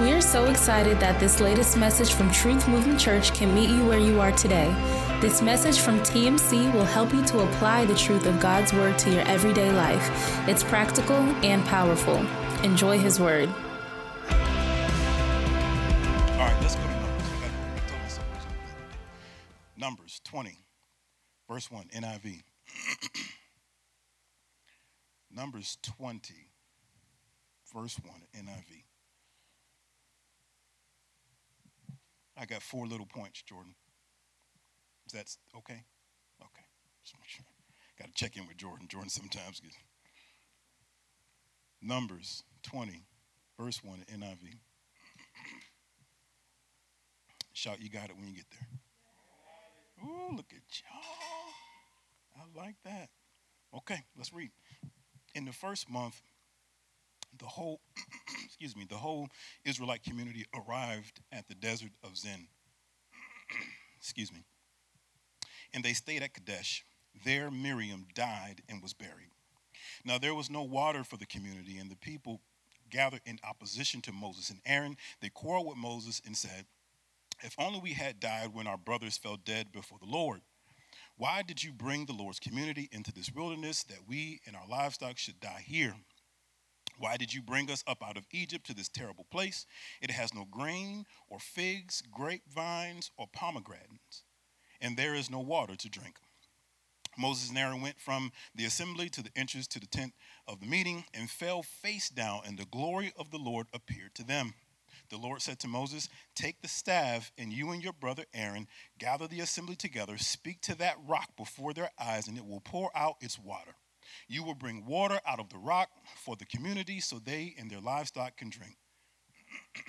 We are so excited that this latest message from Truth Movement Church can meet you where you are today. This message from TMC will help you to apply the truth of God's Word to your everyday life. It's practical and powerful. Enjoy His Word. All right, let's go to Numbers. Numbers 20, verse 1, NIV. Numbers 20, verse 1, NIV. I got four little points, Jordan. Is that okay? Okay. Just make sure. Got to check in with Jordan. Jordan sometimes gets. Numbers 20, verse 1, NIV. Shout, you got it when you get there. Ooh, look at y'all. I like that. Okay, let's read. In the first month, the whole, excuse me, the whole Israelite community arrived at the desert of Zin. excuse me. And they stayed at Kadesh. There, Miriam died and was buried. Now, there was no water for the community, and the people gathered in opposition to Moses and Aaron. They quarreled with Moses and said, if only we had died when our brothers fell dead before the Lord. Why did you bring the Lord's community into this wilderness that we and our livestock should die here? Why did you bring us up out of Egypt to this terrible place? It has no grain or figs, grapevines, or pomegranates, and there is no water to drink. Moses and Aaron went from the assembly to the entrance to the tent of the meeting and fell face down, and the glory of the Lord appeared to them. The Lord said to Moses, Take the staff, and you and your brother Aaron gather the assembly together, speak to that rock before their eyes, and it will pour out its water. You will bring water out of the rock for the community so they and their livestock can drink.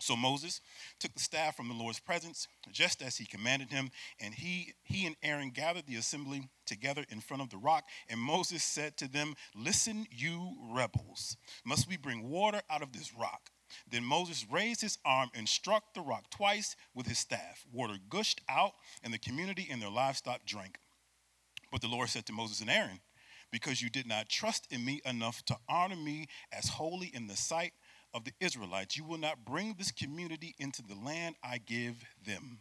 So Moses took the staff from the Lord's presence, just as he commanded him, and he, he and Aaron gathered the assembly together in front of the rock. And Moses said to them, Listen, you rebels, must we bring water out of this rock? Then Moses raised his arm and struck the rock twice with his staff. Water gushed out, and the community and their livestock drank. But the Lord said to Moses and Aaron, Because you did not trust in me enough to honor me as holy in the sight of the Israelites, you will not bring this community into the land I give them.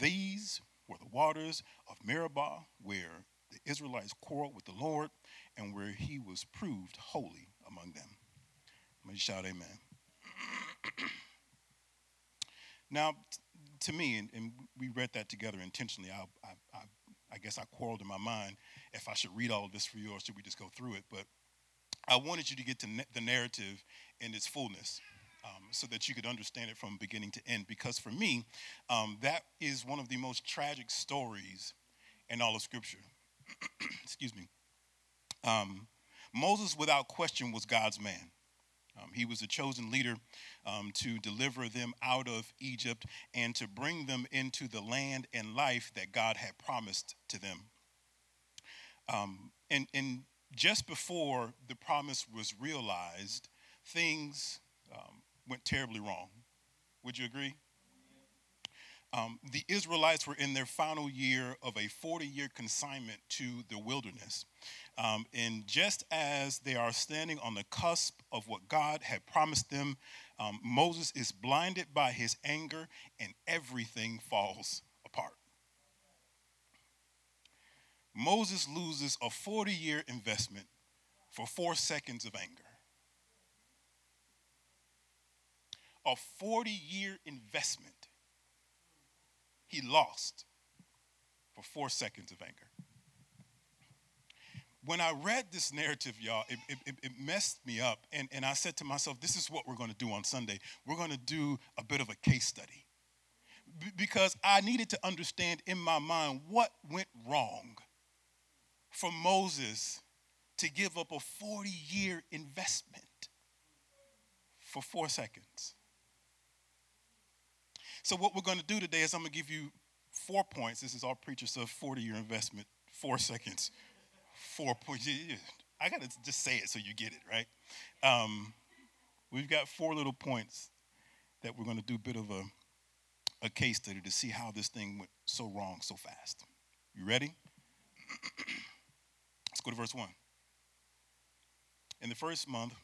These were the waters of Meribah, where the Israelites quarreled with the Lord, and where he was proved holy among them. Let me shout amen. now, t- to me, and, and we read that together intentionally, I, I, I, I guess I quarreled in my mind if I should read all of this for you or should we just go through it. But I wanted you to get to the narrative in its fullness um, so that you could understand it from beginning to end. Because for me, um, that is one of the most tragic stories in all of Scripture. Excuse me. Um, Moses, without question, was God's man. Um, he was a chosen leader um, to deliver them out of Egypt and to bring them into the land and life that God had promised to them. Um, and, and just before the promise was realized, things um, went terribly wrong. Would you agree? Um, the Israelites were in their final year of a 40 year consignment to the wilderness. Um, and just as they are standing on the cusp of what God had promised them, um, Moses is blinded by his anger and everything falls apart. Moses loses a 40 year investment for four seconds of anger. A 40 year investment he lost for four seconds of anger. When I read this narrative, y'all, it, it, it- messed me up. And, and I said to myself, this is what we're going to do on Sunday. We're going to do a bit of a case study. B- because I needed to understand in my mind what went wrong for Moses to give up a 40 year investment for four seconds. So, what we're going to do today is I'm going to give you four points. This is our preacher stuff 40 year investment, four seconds, four points. I got to just say it so you get it, right? Um, we've got four little points that we're to do a bit of a, a case study to see how this thing went so wrong so fast. You ready? Let's go to verse 1. In the first month,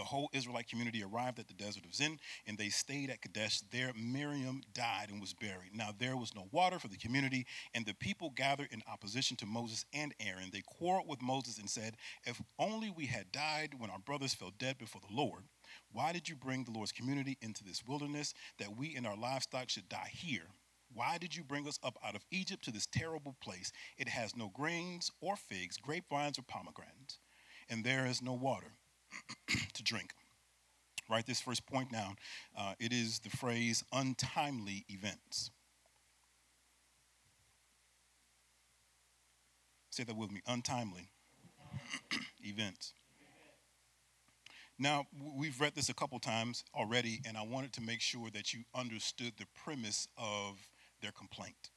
the whole Israelite community arrived at the desert of Zin, and they stayed at Kadesh. There, Miriam died and was buried. Now, there was no water for the community, and the people gathered in opposition to Moses and Aaron. They quarreled with Moses and said, If only we had died when our brothers fell dead before the Lord. Why did you bring the Lord's community into this wilderness that we and our livestock should die here? Why did you bring us up out of Egypt to this terrible place? It has no grains or figs, grapevines or pomegranates, and there is no water to drink. Write this first point down. Uh, it is the phrase untimely events. Say that with me untimely events. Now, we've read this a couple times already, and I wanted to make sure that you understood the premise of their complaint.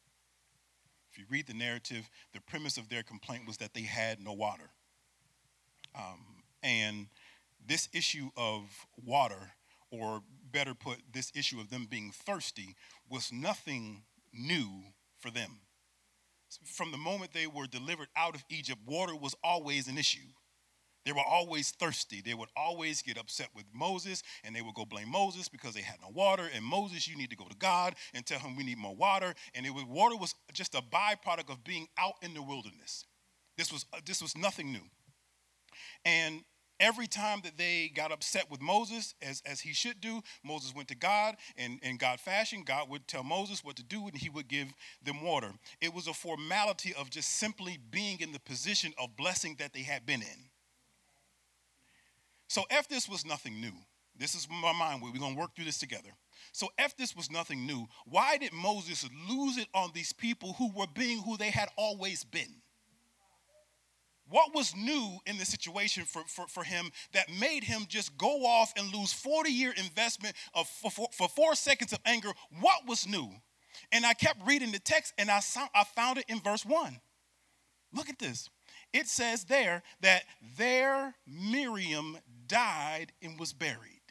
If you read the narrative, the premise of their complaint was that they had no water. Um, and this issue of water, or better put, this issue of them being thirsty, was nothing new for them. From the moment they were delivered out of Egypt, water was always an issue. They were always thirsty. They would always get upset with Moses and they would go blame Moses because they had no water. And Moses, you need to go to God and tell him we need more water. And it was water was just a byproduct of being out in the wilderness. This was this was nothing new. And every time that they got upset with Moses, as, as he should do, Moses went to God, and in God fashion, God would tell Moses what to do, and he would give them water. It was a formality of just simply being in the position of blessing that they had been in. So if this was nothing new, this is my mind we're going to work through this together. So if this was nothing new, why did Moses lose it on these people who were being who they had always been? What was new in the situation for, for, for him that made him just go off and lose 40 year investment of, for, for, for four seconds of anger? What was new? And I kept reading the text and I, saw, I found it in verse 1. Look at this. It says there that there Miriam died and was buried.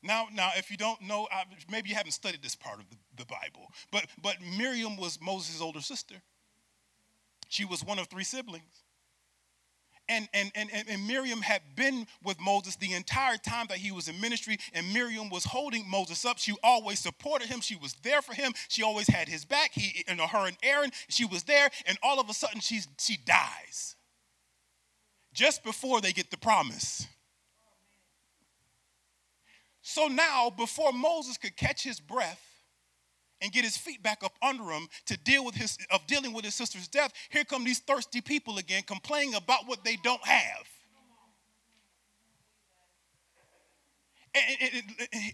Now, now, if you don't know, maybe you haven't studied this part of the, the Bible, but but Miriam was Moses' older sister. She was one of three siblings. And, and, and, and Miriam had been with Moses the entire time that he was in ministry, and Miriam was holding Moses up. She always supported him. She was there for him. She always had his back. He, and her and Aaron, she was there, and all of a sudden she, she dies just before they get the promise. So now, before Moses could catch his breath, and get his feet back up under him to deal with his of dealing with his sister's death here come these thirsty people again complaining about what they don't have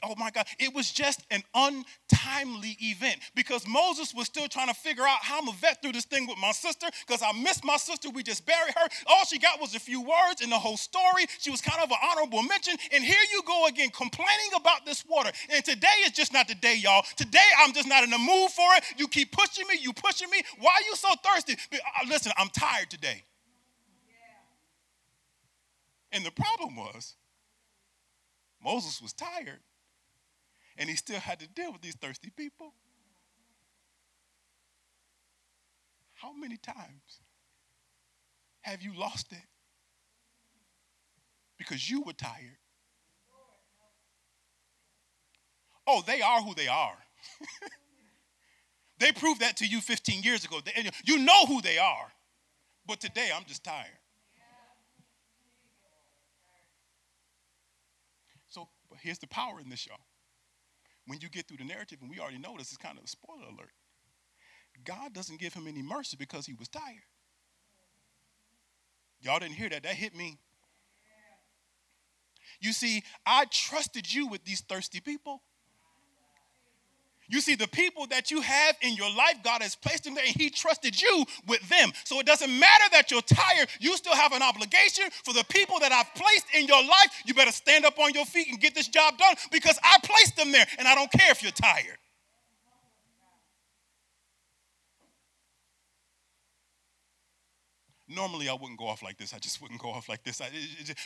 oh my God, it was just an untimely event because Moses was still trying to figure out how I'm gonna vet through this thing with my sister because I missed my sister. We just buried her. All she got was a few words in the whole story. She was kind of an honorable mention. And here you go again complaining about this water. And today is just not the day, y'all. Today I'm just not in the mood for it. You keep pushing me, you pushing me. Why are you so thirsty? Uh, listen, I'm tired today. And the problem was, Moses was tired, and he still had to deal with these thirsty people. How many times have you lost it because you were tired? Oh, they are who they are. they proved that to you 15 years ago. You know who they are. But today, I'm just tired. But here's the power in this, y'all. When you get through the narrative, and we already know this is kind of a spoiler alert, God doesn't give him any mercy because he was tired. Y'all didn't hear that. That hit me. You see, I trusted you with these thirsty people. You see, the people that you have in your life, God has placed them there, and He trusted you with them. So it doesn't matter that you're tired, you still have an obligation for the people that I've placed in your life. You better stand up on your feet and get this job done because I placed them there, and I don't care if you're tired. Normally, I wouldn't go off like this. I just wouldn't go off like this. I,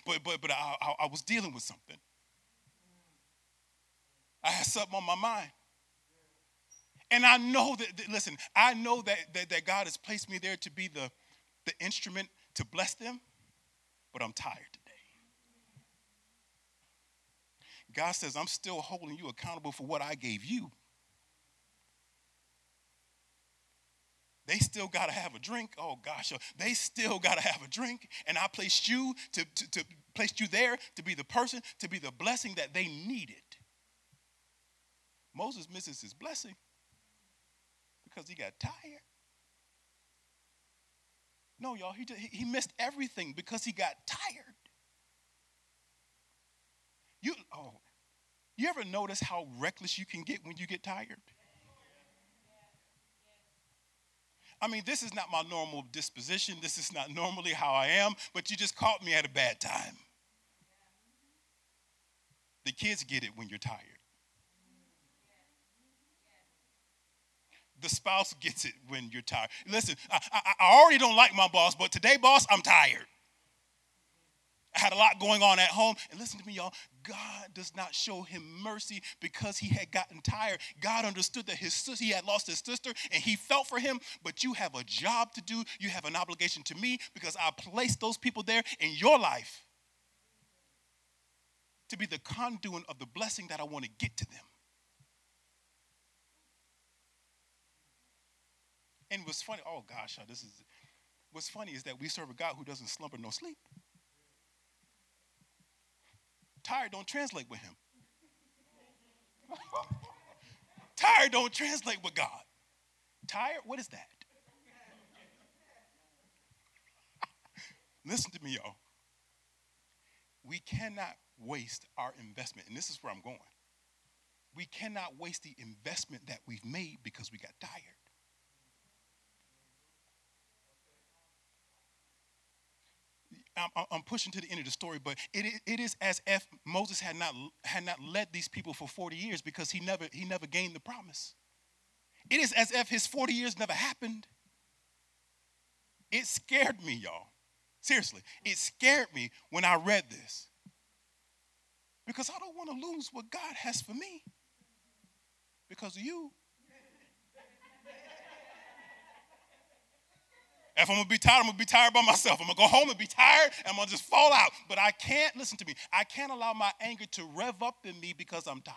but but, but I, I, I was dealing with something. I had something on my mind. And I know that, that listen, I know that, that, that God has placed me there to be the, the instrument to bless them, but I'm tired today. God says, I'm still holding you accountable for what I gave you. They still got to have a drink. Oh gosh, oh, they still got to have a drink. And I placed you to, to, to placed you there to be the person, to be the blessing that they needed. Moses misses his blessing because he got tired. No, y'all, he, he missed everything because he got tired. You, oh, you ever notice how reckless you can get when you get tired? I mean, this is not my normal disposition. This is not normally how I am, but you just caught me at a bad time. The kids get it when you're tired. The spouse gets it when you're tired. Listen, I, I, I already don't like my boss, but today, boss, I'm tired. I had a lot going on at home. And listen to me, y'all. God does not show him mercy because he had gotten tired. God understood that his sister, he had lost his sister and he felt for him. But you have a job to do. You have an obligation to me because I placed those people there in your life to be the conduit of the blessing that I want to get to them. And what's funny, oh gosh, this is what's funny is that we serve a God who doesn't slumber nor sleep. Tired don't translate with him. Tired don't translate with God. Tired, what is that? Listen to me, y'all. We cannot waste our investment, and this is where I'm going. We cannot waste the investment that we've made because we got tired. I'm, I'm, pushing to the end of the story, but it, it is as if Moses had not, had not led these people for 40 years because he never, he never gained the promise. It is as if his 40 years never happened. It scared me, y'all. Seriously, it scared me when I read this because I don't want to lose what God has for me because you. If I'm gonna be tired, I'm gonna be tired by myself. I'm gonna go home and be tired, and I'm gonna just fall out. But I can't, listen to me, I can't allow my anger to rev up in me because I'm tired.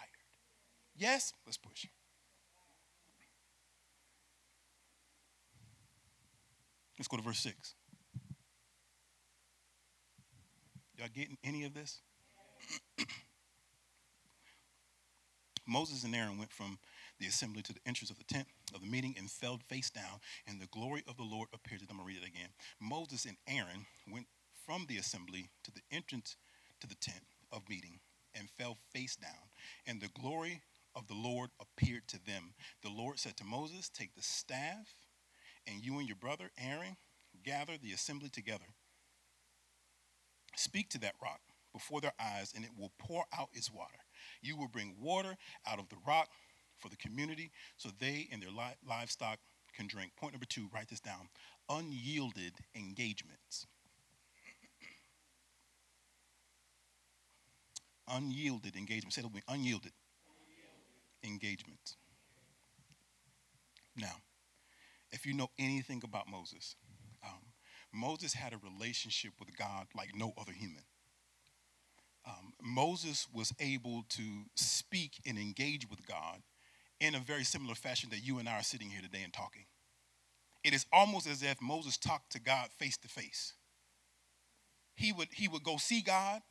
Yes? Let's push. Let's go to verse 6. Y'all getting any of this? Moses and Aaron went from the assembly to the entrance of the tent of the meeting and fell face down, and the glory of the Lord appeared to them. To read it again. Moses and Aaron went from the assembly to the entrance to the tent of meeting and fell face down, and the glory of the Lord appeared to them. The Lord said to Moses, Take the staff, and you and your brother Aaron gather the assembly together. Speak to that rock before their eyes, and it will pour out its water. You will bring water out of the rock for the community so they and their li- livestock can drink. Point number two, write this down unyielded engagements. unyielded engagement. Say it with me unyielded, unyielded. engagements. Now, if you know anything about Moses, um, Moses had a relationship with God like no other human. Um, Moses was able to speak and engage with God in a very similar fashion that you and I are sitting here today and talking. It is almost as if Moses talked to God face to face. He would, he would go see God.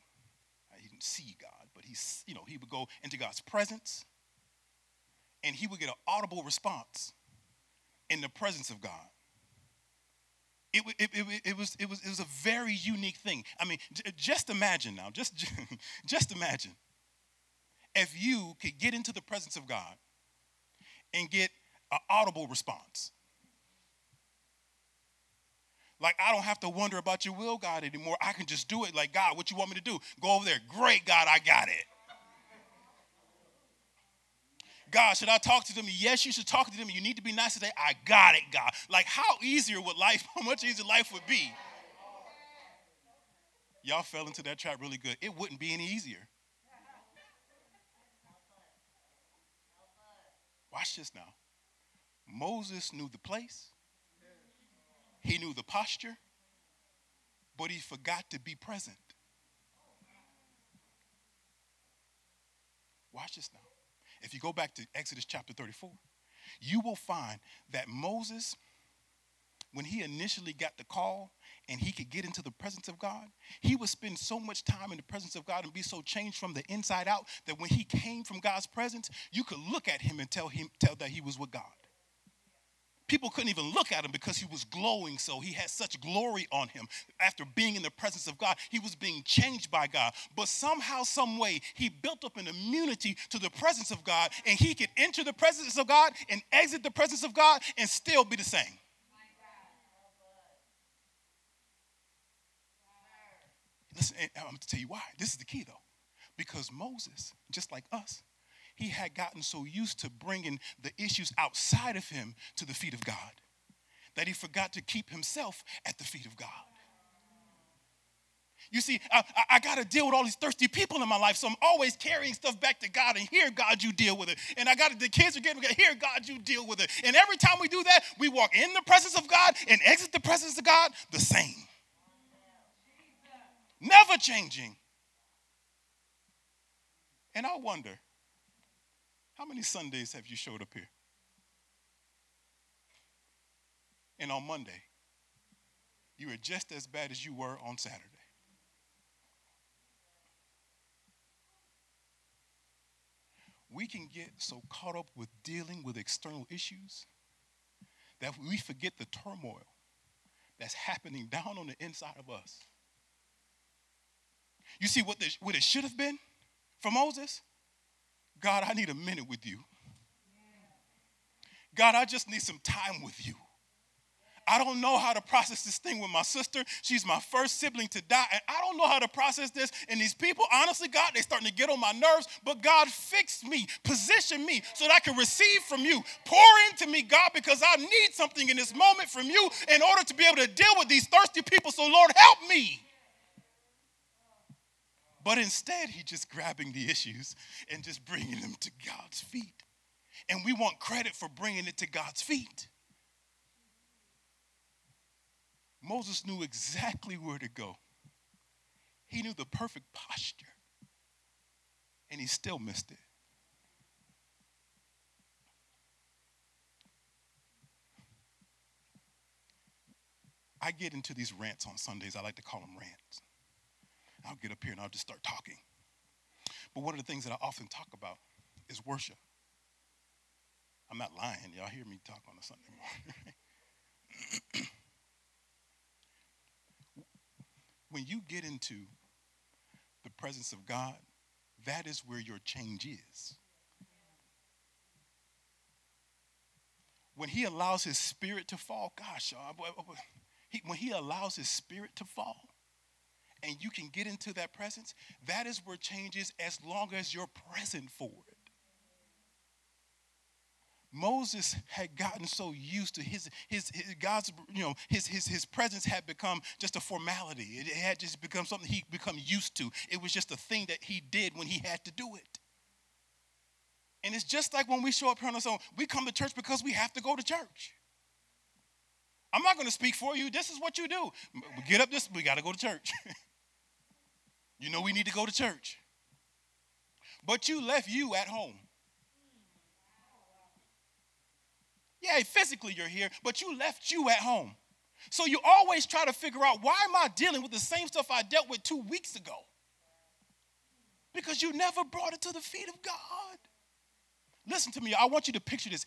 He didn't see God, but he's, you know, he would go into God's presence and he would get an audible response in the presence of God. It, it, it, it, was, it, was, it was a very unique thing. I mean, j- just imagine now, just, just imagine if you could get into the presence of God and get an audible response. Like, I don't have to wonder about your will, God, anymore. I can just do it. Like, God, what you want me to do? Go over there. Great, God, I got it. God, should I talk to them? Yes, you should talk to them. You need to be nice today. I got it, God. Like, how easier would life, how much easier life would be? Y'all fell into that trap really good. It wouldn't be any easier. Watch this now. Moses knew the place, he knew the posture, but he forgot to be present. Watch this now. If you go back to Exodus chapter 34, you will find that Moses, when he initially got the call and he could get into the presence of God, he would spend so much time in the presence of God and be so changed from the inside out that when he came from God's presence, you could look at him and tell him tell that he was with God. People couldn't even look at him because he was glowing so. He had such glory on him. After being in the presence of God, he was being changed by God. But somehow, some way, he built up an immunity to the presence of God, and he could enter the presence of God and exit the presence of God and still be the same. Listen, I'm going to tell you why. This is the key, though. Because Moses, just like us, he had gotten so used to bringing the issues outside of him to the feet of God that he forgot to keep himself at the feet of God. You see, I, I, got to deal with all these thirsty people in my life, so I'm always carrying stuff back to God, and here, God, you deal with it. And I got the kids are getting here, God, you deal with it. And every time we do that, we walk in the presence of God and exit the presence of God the same. Never changing. And I wonder, how many Sundays have you showed up here? And on Monday, you were just as bad as you were on Saturday. We can get so caught up with dealing with external issues that we forget the turmoil that's happening down on the inside of us. You see what, the, what it should have been for Moses? God, I need a minute with you. God, I just need some time with you. I don't know how to process this thing with my sister. She's my first sibling to die, and I don't know how to process this. And these people, honestly, God, they're starting to get on my nerves. But God, fix me, position me so that I can receive from you. Pour into me, God, because I need something in this moment from you in order to be able to deal with these thirsty people. So, Lord, help me. But instead, he's just grabbing the issues and just bringing them to God's feet. And we want credit for bringing it to God's feet. Moses knew exactly where to go, he knew the perfect posture, and he still missed it. I get into these rants on Sundays. I like to call them rants. I'll get up here and I'll just start talking. But one of the things that I often talk about is worship. I'm not lying. Y'all hear me talk on a Sunday morning. when you get into the presence of God, that is where your change is. When He allows His Spirit to fall, gosh, when He allows His Spirit to fall, and you can get into that presence, that is where change is as long as you're present for it. Moses had gotten so used to his, his, his, God's, you know, his, his, his presence had become just a formality. It had just become something he become used to. It was just a thing that he did when he had to do it. And it's just like when we show up here on our own, we come to church because we have to go to church. I'm not going to speak for you. This is what you do. We get up this, we got to go to church. You know we need to go to church. But you left you at home. Yeah, physically you're here, but you left you at home. So you always try to figure out why am I dealing with the same stuff I dealt with two weeks ago? Because you never brought it to the feet of God. Listen to me, I want you to picture this.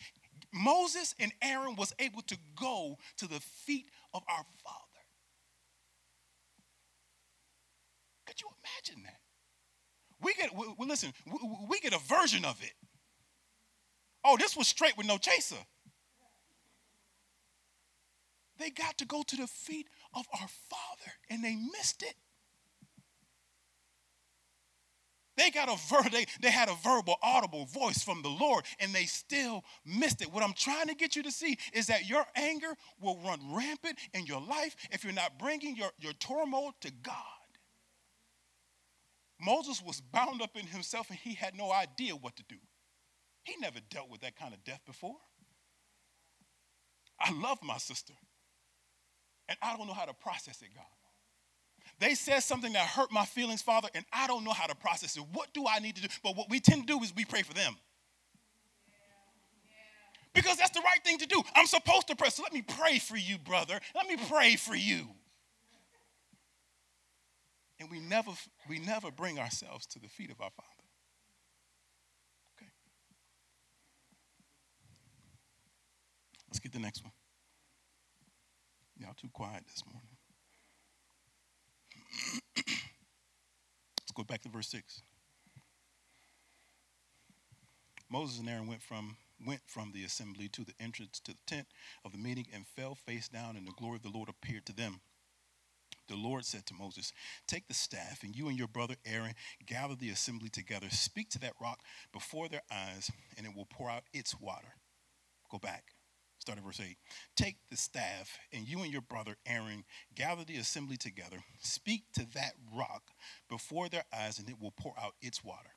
Moses and Aaron was able to go to the feet of our Father. Could you imagine that? We get, we, we, listen, we, we get a version of it. Oh, this was straight with no chaser. They got to go to the feet of our Father and they missed it. They got a ver- they, they had a verbal, audible voice from the Lord, and they still missed it. What I'm trying to get you to see is that your anger will run rampant in your life if you're not bringing your, your turmoil to God. Moses was bound up in himself and he had no idea what to do. He never dealt with that kind of death before. I love my sister, and I don't know how to process it, God. They said something that hurt my feelings, Father, and I don't know how to process it. What do I need to do? But what we tend to do is we pray for them. Because that's the right thing to do. I'm supposed to pray. So let me pray for you, brother. Let me pray for you. And we never we never bring ourselves to the feet of our Father. Okay. Let's get the next one. Y'all too quiet this morning. Let's go back to verse 6. Moses and Aaron went from went from the assembly to the entrance to the tent of the meeting and fell face down, and the glory of the Lord appeared to them. The Lord said to Moses, Take the staff, and you and your brother Aaron gather the assembly together. Speak to that rock before their eyes, and it will pour out its water. Go back. Start at verse 8. Take the staff, and you and your brother Aaron gather the assembly together. Speak to that rock before their eyes, and it will pour out its water.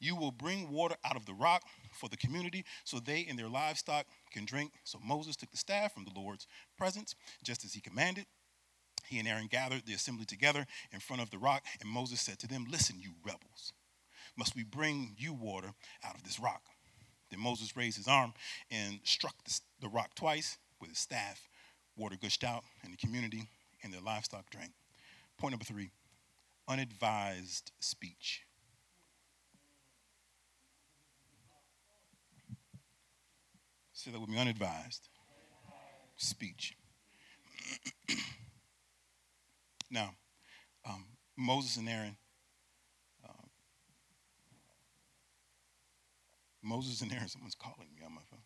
You will bring water out of the rock for the community so they and their livestock can drink. So Moses took the staff from the Lord's presence, just as he commanded. He and Aaron gathered the assembly together in front of the rock, and Moses said to them, Listen, you rebels, must we bring you water out of this rock? Then Moses raised his arm and struck the rock twice with his staff. Water gushed out, and the community and their livestock drank. Point number three unadvised speech. Say that with me unadvised speech. now, um, Moses and Aaron Moses and Aaron, someone's calling me on my phone.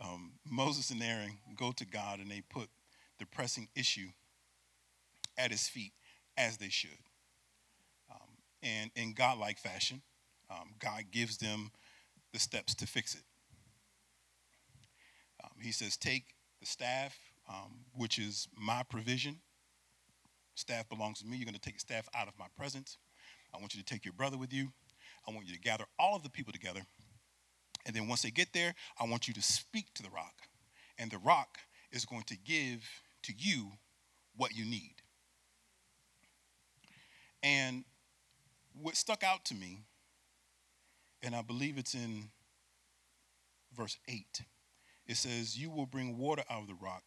Um, Moses and Aaron go to God and they put the pressing issue at his feet as they should. Um, and in godlike fashion, um, God gives them the steps to fix it. Um, he says, Take the staff, which is my provision. Staff belongs to me. You're going to take staff out of my presence. I want you to take your brother with you. I want you to gather all of the people together and then once they get there, I want you to speak to the rock. And the rock is going to give to you what you need. And what stuck out to me, and I believe it's in verse 8, it says, You will bring water out of the rock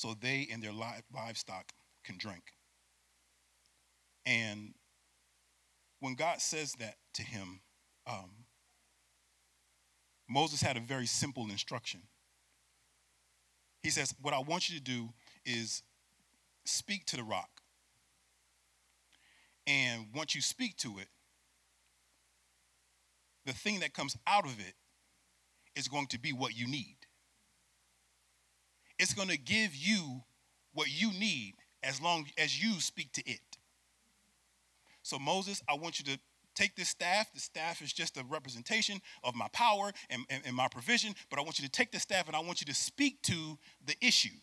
so they and their livestock can drink. And when God says that to him, um, Moses had a very simple instruction. He says, What I want you to do is speak to the rock. And once you speak to it, the thing that comes out of it is going to be what you need. It's going to give you what you need as long as you speak to it. So, Moses, I want you to take this staff. The staff is just a representation of my power and, and, and, my provision, but I want you to take the staff and I want you to speak to the issue.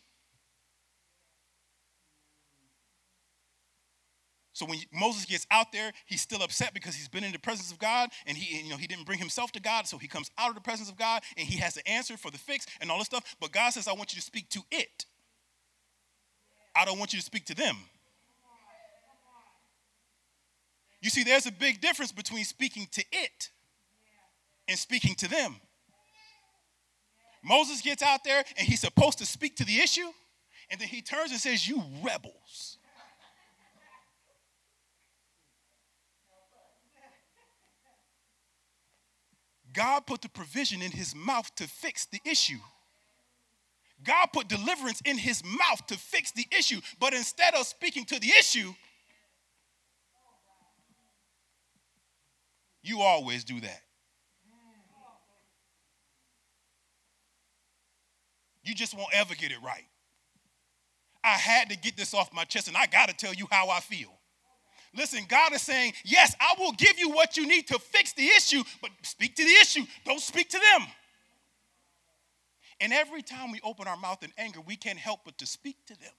So when Moses gets out there, he's still upset because he's been in the presence of God and he, you know, he didn't bring himself to God. So he comes out of the presence of God and he has the answer for the fix and all this stuff. But God says, I want you to speak to it. I don't want you to speak to them. You see, there's a big difference between speaking to it and speaking to them. Moses gets out there and he's supposed to speak to the issue, and then he turns and says, You rebels. God put the provision in his mouth to fix the issue. God put deliverance in his mouth to fix the issue. But instead of speaking to the issue, You always do that. You just won't ever get it right. I had to get this off my chest, and I got to tell you how I feel. Listen, God is saying, Yes, I will give you what you need to fix the issue, but speak to the issue. Don't speak to them. And every time we open our mouth in anger, we can't help but to speak to them.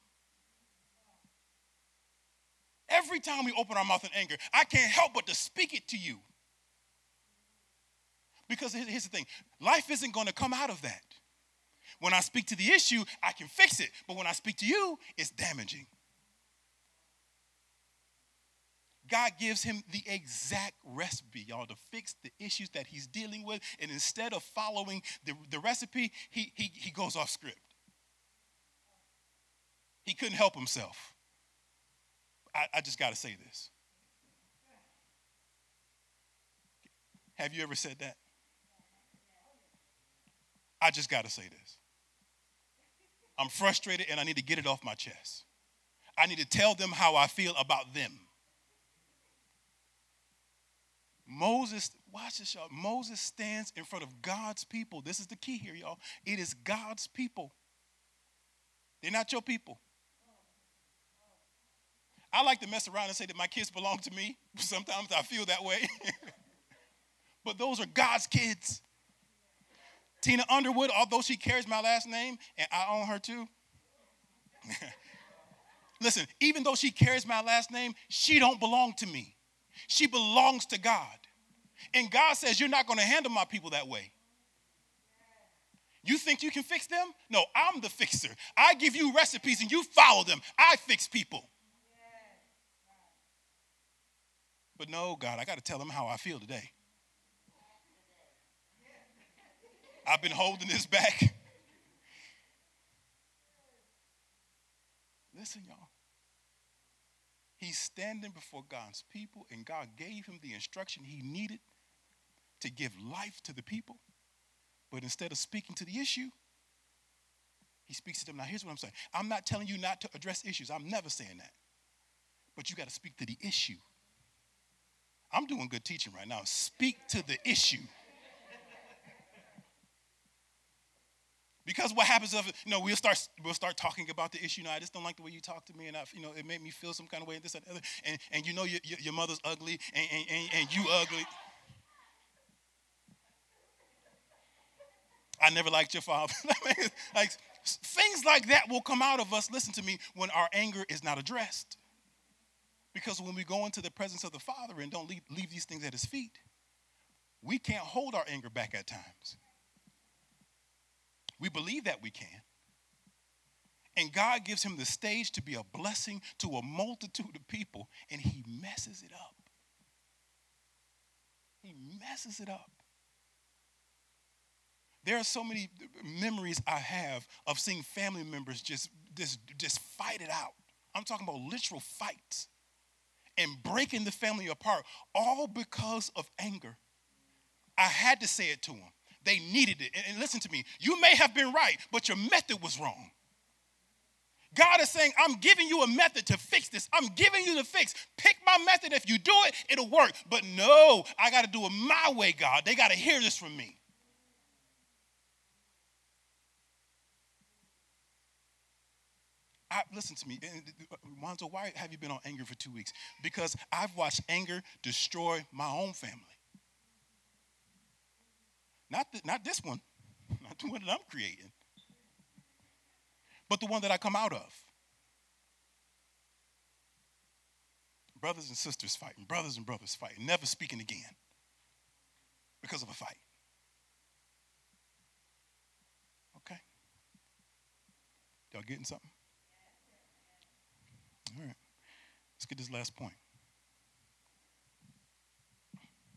Every time we open our mouth in anger, I can't help but to speak it to you. Because here's the thing life isn't going to come out of that. When I speak to the issue, I can fix it. But when I speak to you, it's damaging. God gives him the exact recipe, y'all, to fix the issues that he's dealing with. And instead of following the, the recipe, he, he, he goes off script. He couldn't help himself. I, I just got to say this. Have you ever said that? I just got to say this. I'm frustrated and I need to get it off my chest. I need to tell them how I feel about them. Moses, watch this, y'all. Moses stands in front of God's people. This is the key here, y'all. It is God's people. They're not your people. I like to mess around and say that my kids belong to me. Sometimes I feel that way. but those are God's kids. Tina Underwood, although she carries my last name and I own her too. Listen, even though she carries my last name, she don't belong to me. She belongs to God. And God says, You're not going to handle my people that way. You think you can fix them? No, I'm the fixer. I give you recipes and you follow them. I fix people. But no, God, I got to tell them how I feel today. I've been holding this back. Listen, y'all. He's standing before God's people, and God gave him the instruction he needed to give life to the people. But instead of speaking to the issue, he speaks to them. Now, here's what I'm saying I'm not telling you not to address issues, I'm never saying that. But you got to speak to the issue. I'm doing good teaching right now. Speak to the issue. Because what happens if you know we'll start we'll start talking about the issue. You know, I just don't like the way you talk to me, and I, you know it made me feel some kind of way. And this and other, and, and you know your, your mother's ugly, and, and, and you ugly. I never liked your father. like things like that will come out of us. Listen to me when our anger is not addressed. Because when we go into the presence of the Father and don't leave, leave these things at His feet, we can't hold our anger back at times. We believe that we can. And God gives him the stage to be a blessing to a multitude of people, and he messes it up. He messes it up. There are so many memories I have of seeing family members just, just, just fight it out. I'm talking about literal fights and breaking the family apart, all because of anger. I had to say it to them. They needed it. And, listen to me, you may have been right, but your method was wrong. God is saying, I'm giving you a method to fix this. I'm giving you the fix. Pick my method. If you do it, it'll work. But no, I got to do it my way, God. They got to hear this from me. I, listen to me, Monzo. Uh, why have you been on anger for two weeks? Because I've watched anger destroy my own family. Not, not this one, not the one that I'm creating, but the one that I come out of. Brothers and sisters fighting, brothers and brothers fighting, never speaking again because of a fight. Okay? Y'all getting something? All right. Let's get this last point.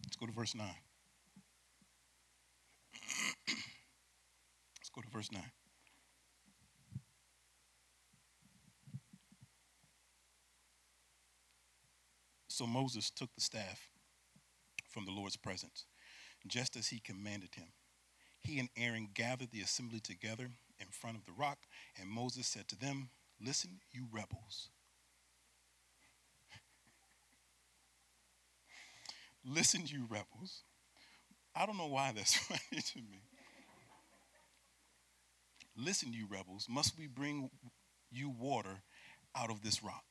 Let's go to verse 9. Let's go to verse 9. So Moses took the staff from the Lord's presence, just as he commanded him. He and Aaron gathered the assembly together in front of the rock, and Moses said to them, Listen, you rebels. Listen, you rebels. I don't know why that's funny to me. Listen, you rebels, must we bring you water out of this rock?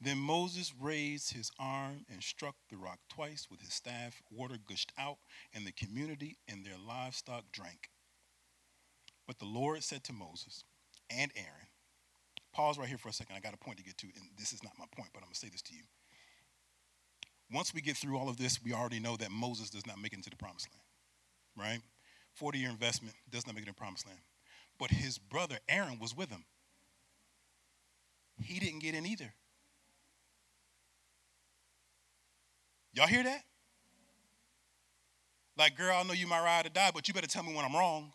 Then Moses raised his arm and struck the rock twice with his staff. Water gushed out, and the community and their livestock drank. But the Lord said to Moses and Aaron, Pause right here for a second. I got a point to get to, and this is not my point, but I'm going to say this to you. Once we get through all of this, we already know that Moses does not make it into the promised land, right? 40 year investment does not make it in the promised land. But his brother Aaron was with him. He didn't get in either. Y'all hear that? Like, girl, I know you might ride or die, but you better tell me when I'm wrong.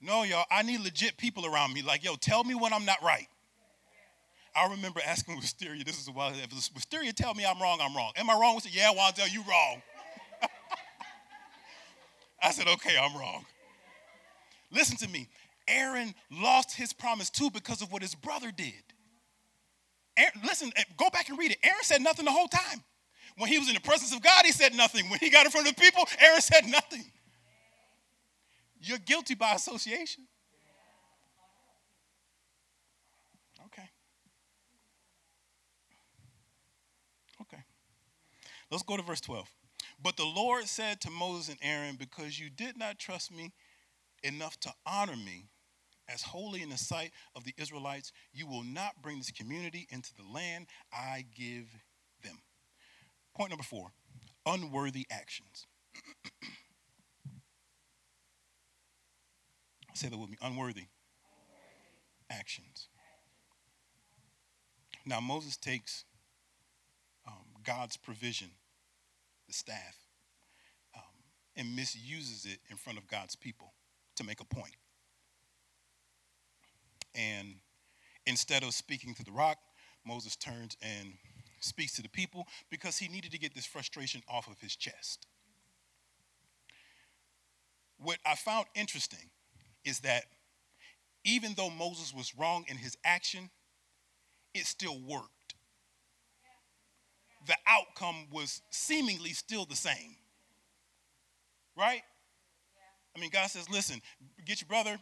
No, y'all, I need legit people around me. Like, yo, tell me when I'm not right. I remember asking Wisteria, this is a while, if Wisteria tell me I'm wrong, I'm wrong. Am I wrong? Wisteria, yeah, Wanzel, you wrong. I said, okay, I'm wrong. Listen to me. Aaron lost his promise too because of what his brother did. Aaron, listen, eh, go back and read it. Aaron said nothing the whole time. When he was in the presence of God, he said nothing. When he got in front of the people, Aaron said nothing. You're guilty by association. Okay. Okay. Let's go to verse 12. But the Lord said to Moses and Aaron, Because you did not trust me enough to honor me as holy in the sight of the Israelites, you will not bring this community into the land I give them. Point number four unworthy actions. Say that with me unworthy actions. Now, Moses takes um, God's provision, the staff, um, and misuses it in front of God's people to make a point. And instead of speaking to the rock, Moses turns and speaks to the people because he needed to get this frustration off of his chest. What I found interesting is that even though Moses was wrong in his action, it still worked. The outcome was seemingly still the same. Right? I mean, God says, listen, get your brother,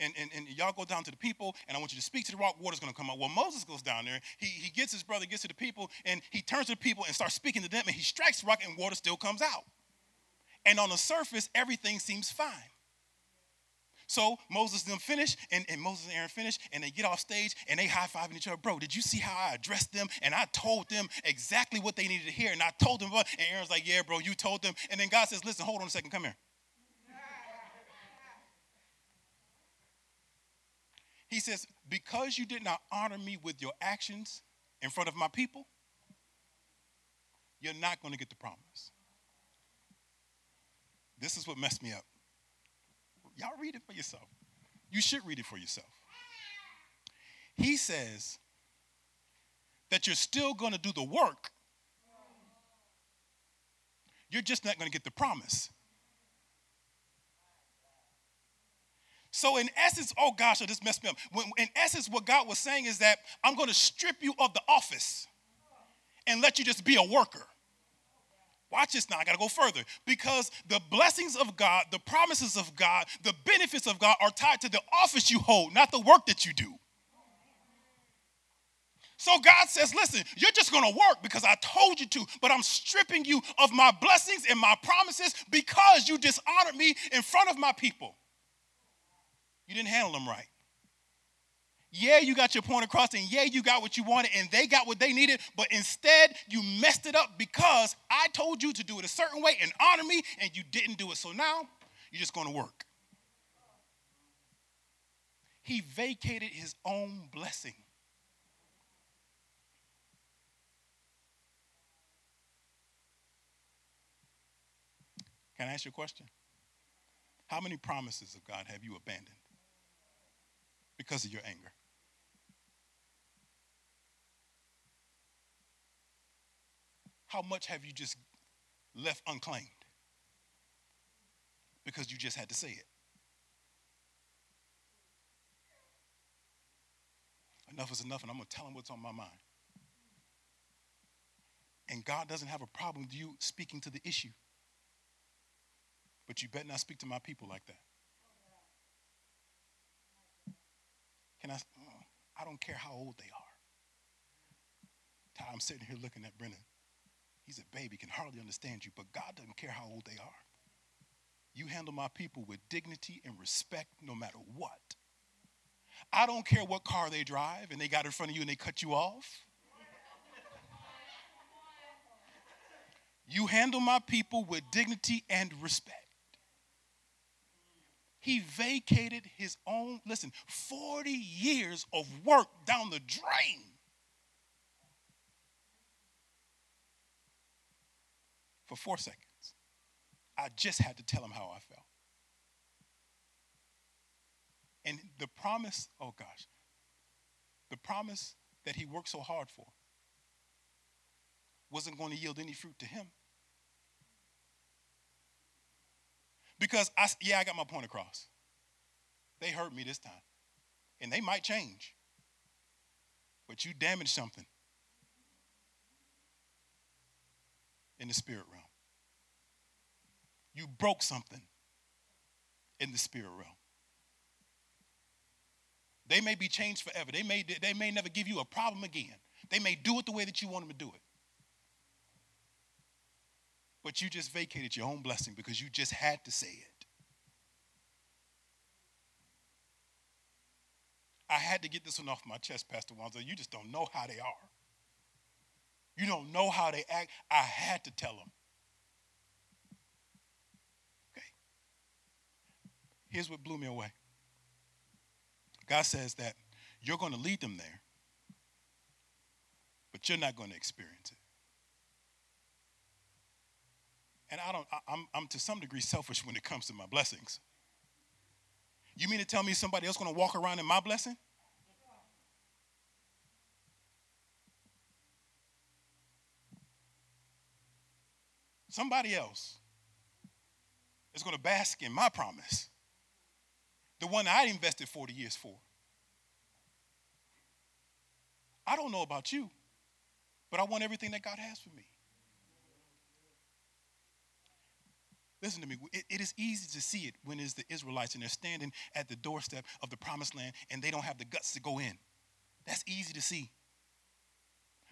and, and, and y'all go down to the people, and I want you to speak to the rock, water's gonna come out. Well, Moses goes down there, he, he gets his brother, gets to the people, and he turns to the people and starts speaking to them, and he strikes the rock, and water still comes out. And on the surface, everything seems fine. So Moses them finish, and, and Moses and Aaron finish, and they get off stage and they high-fiving each other. Bro, did you see how I addressed them? And I told them exactly what they needed to hear. And I told them, what, and Aaron's like, yeah, bro, you told them. And then God says, listen, hold on a second, come here. He says, Because you did not honor me with your actions in front of my people, you're not going to get the promise. This is what messed me up. Y'all read it for yourself. You should read it for yourself. He says that you're still going to do the work, you're just not going to get the promise. So, in essence, oh gosh, oh, this messed me up. When, in essence, what God was saying is that I'm going to strip you of the office and let you just be a worker. Watch this now, I gotta go further. Because the blessings of God, the promises of God, the benefits of God are tied to the office you hold, not the work that you do. So God says, listen, you're just gonna work because I told you to, but I'm stripping you of my blessings and my promises because you dishonored me in front of my people. You didn't handle them right. Yeah, you got your point across, and yeah, you got what you wanted, and they got what they needed, but instead you messed it up because I told you to do it a certain way and honor me, and you didn't do it. So now you're just going to work. He vacated his own blessing. Can I ask you a question? How many promises of God have you abandoned? because of your anger. How much have you just left unclaimed? Because you just had to say it. Enough is enough, and I'm going to tell him what's on my mind. And God doesn't have a problem with you speaking to the issue. But you better not speak to my people like that. Can I? Uh, I don't care how old they are. I'm sitting here looking at Brennan. He's a baby, can hardly understand you, but God doesn't care how old they are. You handle my people with dignity and respect no matter what. I don't care what car they drive and they got in front of you and they cut you off. You handle my people with dignity and respect. He vacated his own, listen, 40 years of work down the drain for four seconds. I just had to tell him how I felt. And the promise, oh gosh, the promise that he worked so hard for wasn't going to yield any fruit to him. Because I, yeah, I got my point across. They hurt me this time. And they might change. But you damaged something in the spirit realm. You broke something in the spirit realm. They may be changed forever. They may, they may never give you a problem again. They may do it the way that you want them to do it. But you just vacated your own blessing because you just had to say it. I had to get this one off my chest, Pastor Wanzo. You just don't know how they are. You don't know how they act. I had to tell them. Okay. Here's what blew me away God says that you're going to lead them there, but you're not going to experience it. And I don't, I, I'm, I'm to some degree selfish when it comes to my blessings. You mean to tell me somebody else going to walk around in my blessing? Somebody else is going to bask in my promise, the one I invested 40 years for. I don't know about you, but I want everything that God has for me. Listen to me. It, it is easy to see it when it's the Israelites and they're standing at the doorstep of the promised land and they don't have the guts to go in. That's easy to see.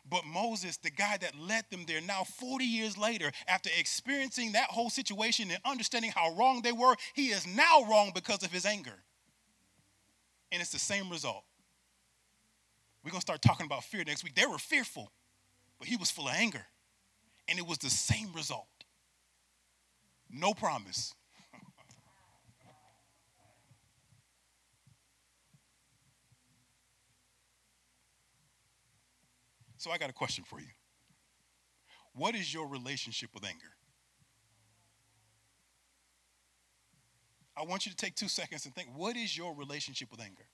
But Moses, the guy that led them there, now 40 years later, after experiencing that whole situation and understanding how wrong they were, he is now wrong because of his anger. And it's the same result. We're going to start talking about fear next week. They were fearful, but he was full of anger. And it was the same result. No promise. So I got a question for you. What is your relationship with anger? I want you to take two seconds and think what is your relationship with anger?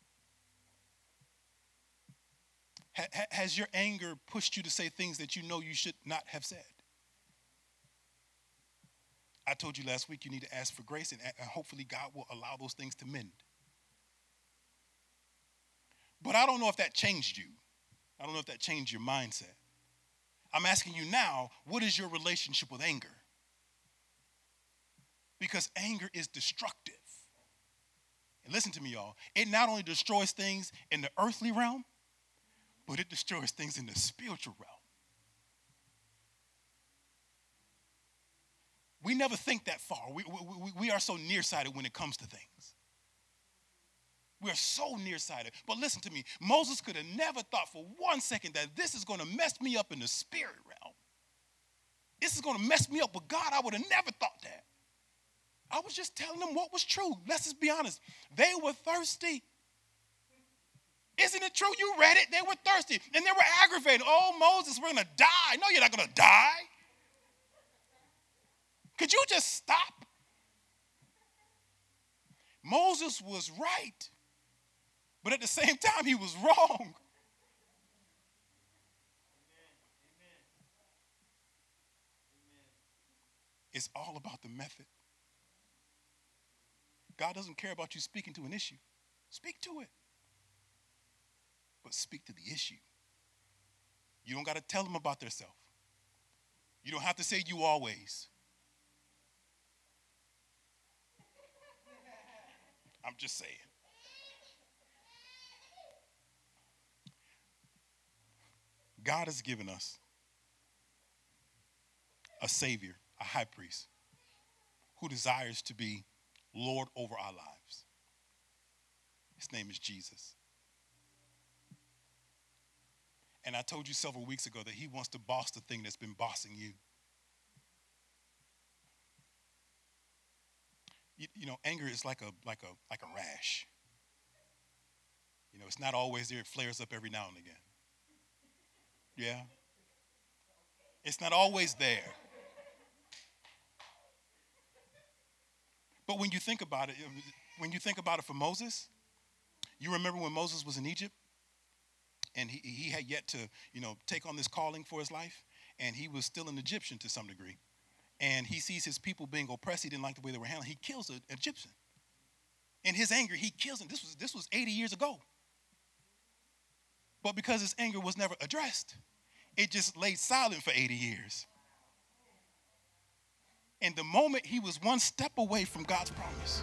Ha- has your anger pushed you to say things that you know you should not have said? I told you last week you need to ask for grace, and hopefully God will allow those things to mend. But I don't know if that changed you. I don't know if that changed your mindset. I'm asking you now, what is your relationship with anger? Because anger is destructive. And listen to me, y'all. It not only destroys things in the earthly realm, but it destroys things in the spiritual realm. We never think that far. We, we, we are so nearsighted when it comes to things. We are so nearsighted. But listen to me Moses could have never thought for one second that this is going to mess me up in the spirit realm. This is going to mess me up. But God, I would have never thought that. I was just telling them what was true. Let's just be honest. They were thirsty. Isn't it true? You read it. They were thirsty and they were aggravated. Oh, Moses, we're going to die. No, you're not going to die. Could you just stop? Moses was right, but at the same time, he was wrong. It's all about the method. God doesn't care about you speaking to an issue. Speak to it. But speak to the issue. You don't got to tell them about themselves. You don't have to say you always. I'm just saying. God has given us a Savior, a high priest, who desires to be Lord over our lives. His name is Jesus. And I told you several weeks ago that he wants to boss the thing that's been bossing you. you, you know, anger is like a like a like a rash. You know, it's not always there. It flares up every now and again. Yeah. It's not always there. But when you think about it, um, when you think about it for Moses, you remember when Moses was in Egypt and he, he had yet to, you know, take on this calling for his life, and he was still an Egyptian to some degree. And he sees his people being oppressed. He didn't like the way they were handled. He kills an Egyptian. In his anger, he kills him. This was this was 80 years ago. But because his anger was never addressed, it just laid silent for 80 years. And the moment he was one step away from God's promise,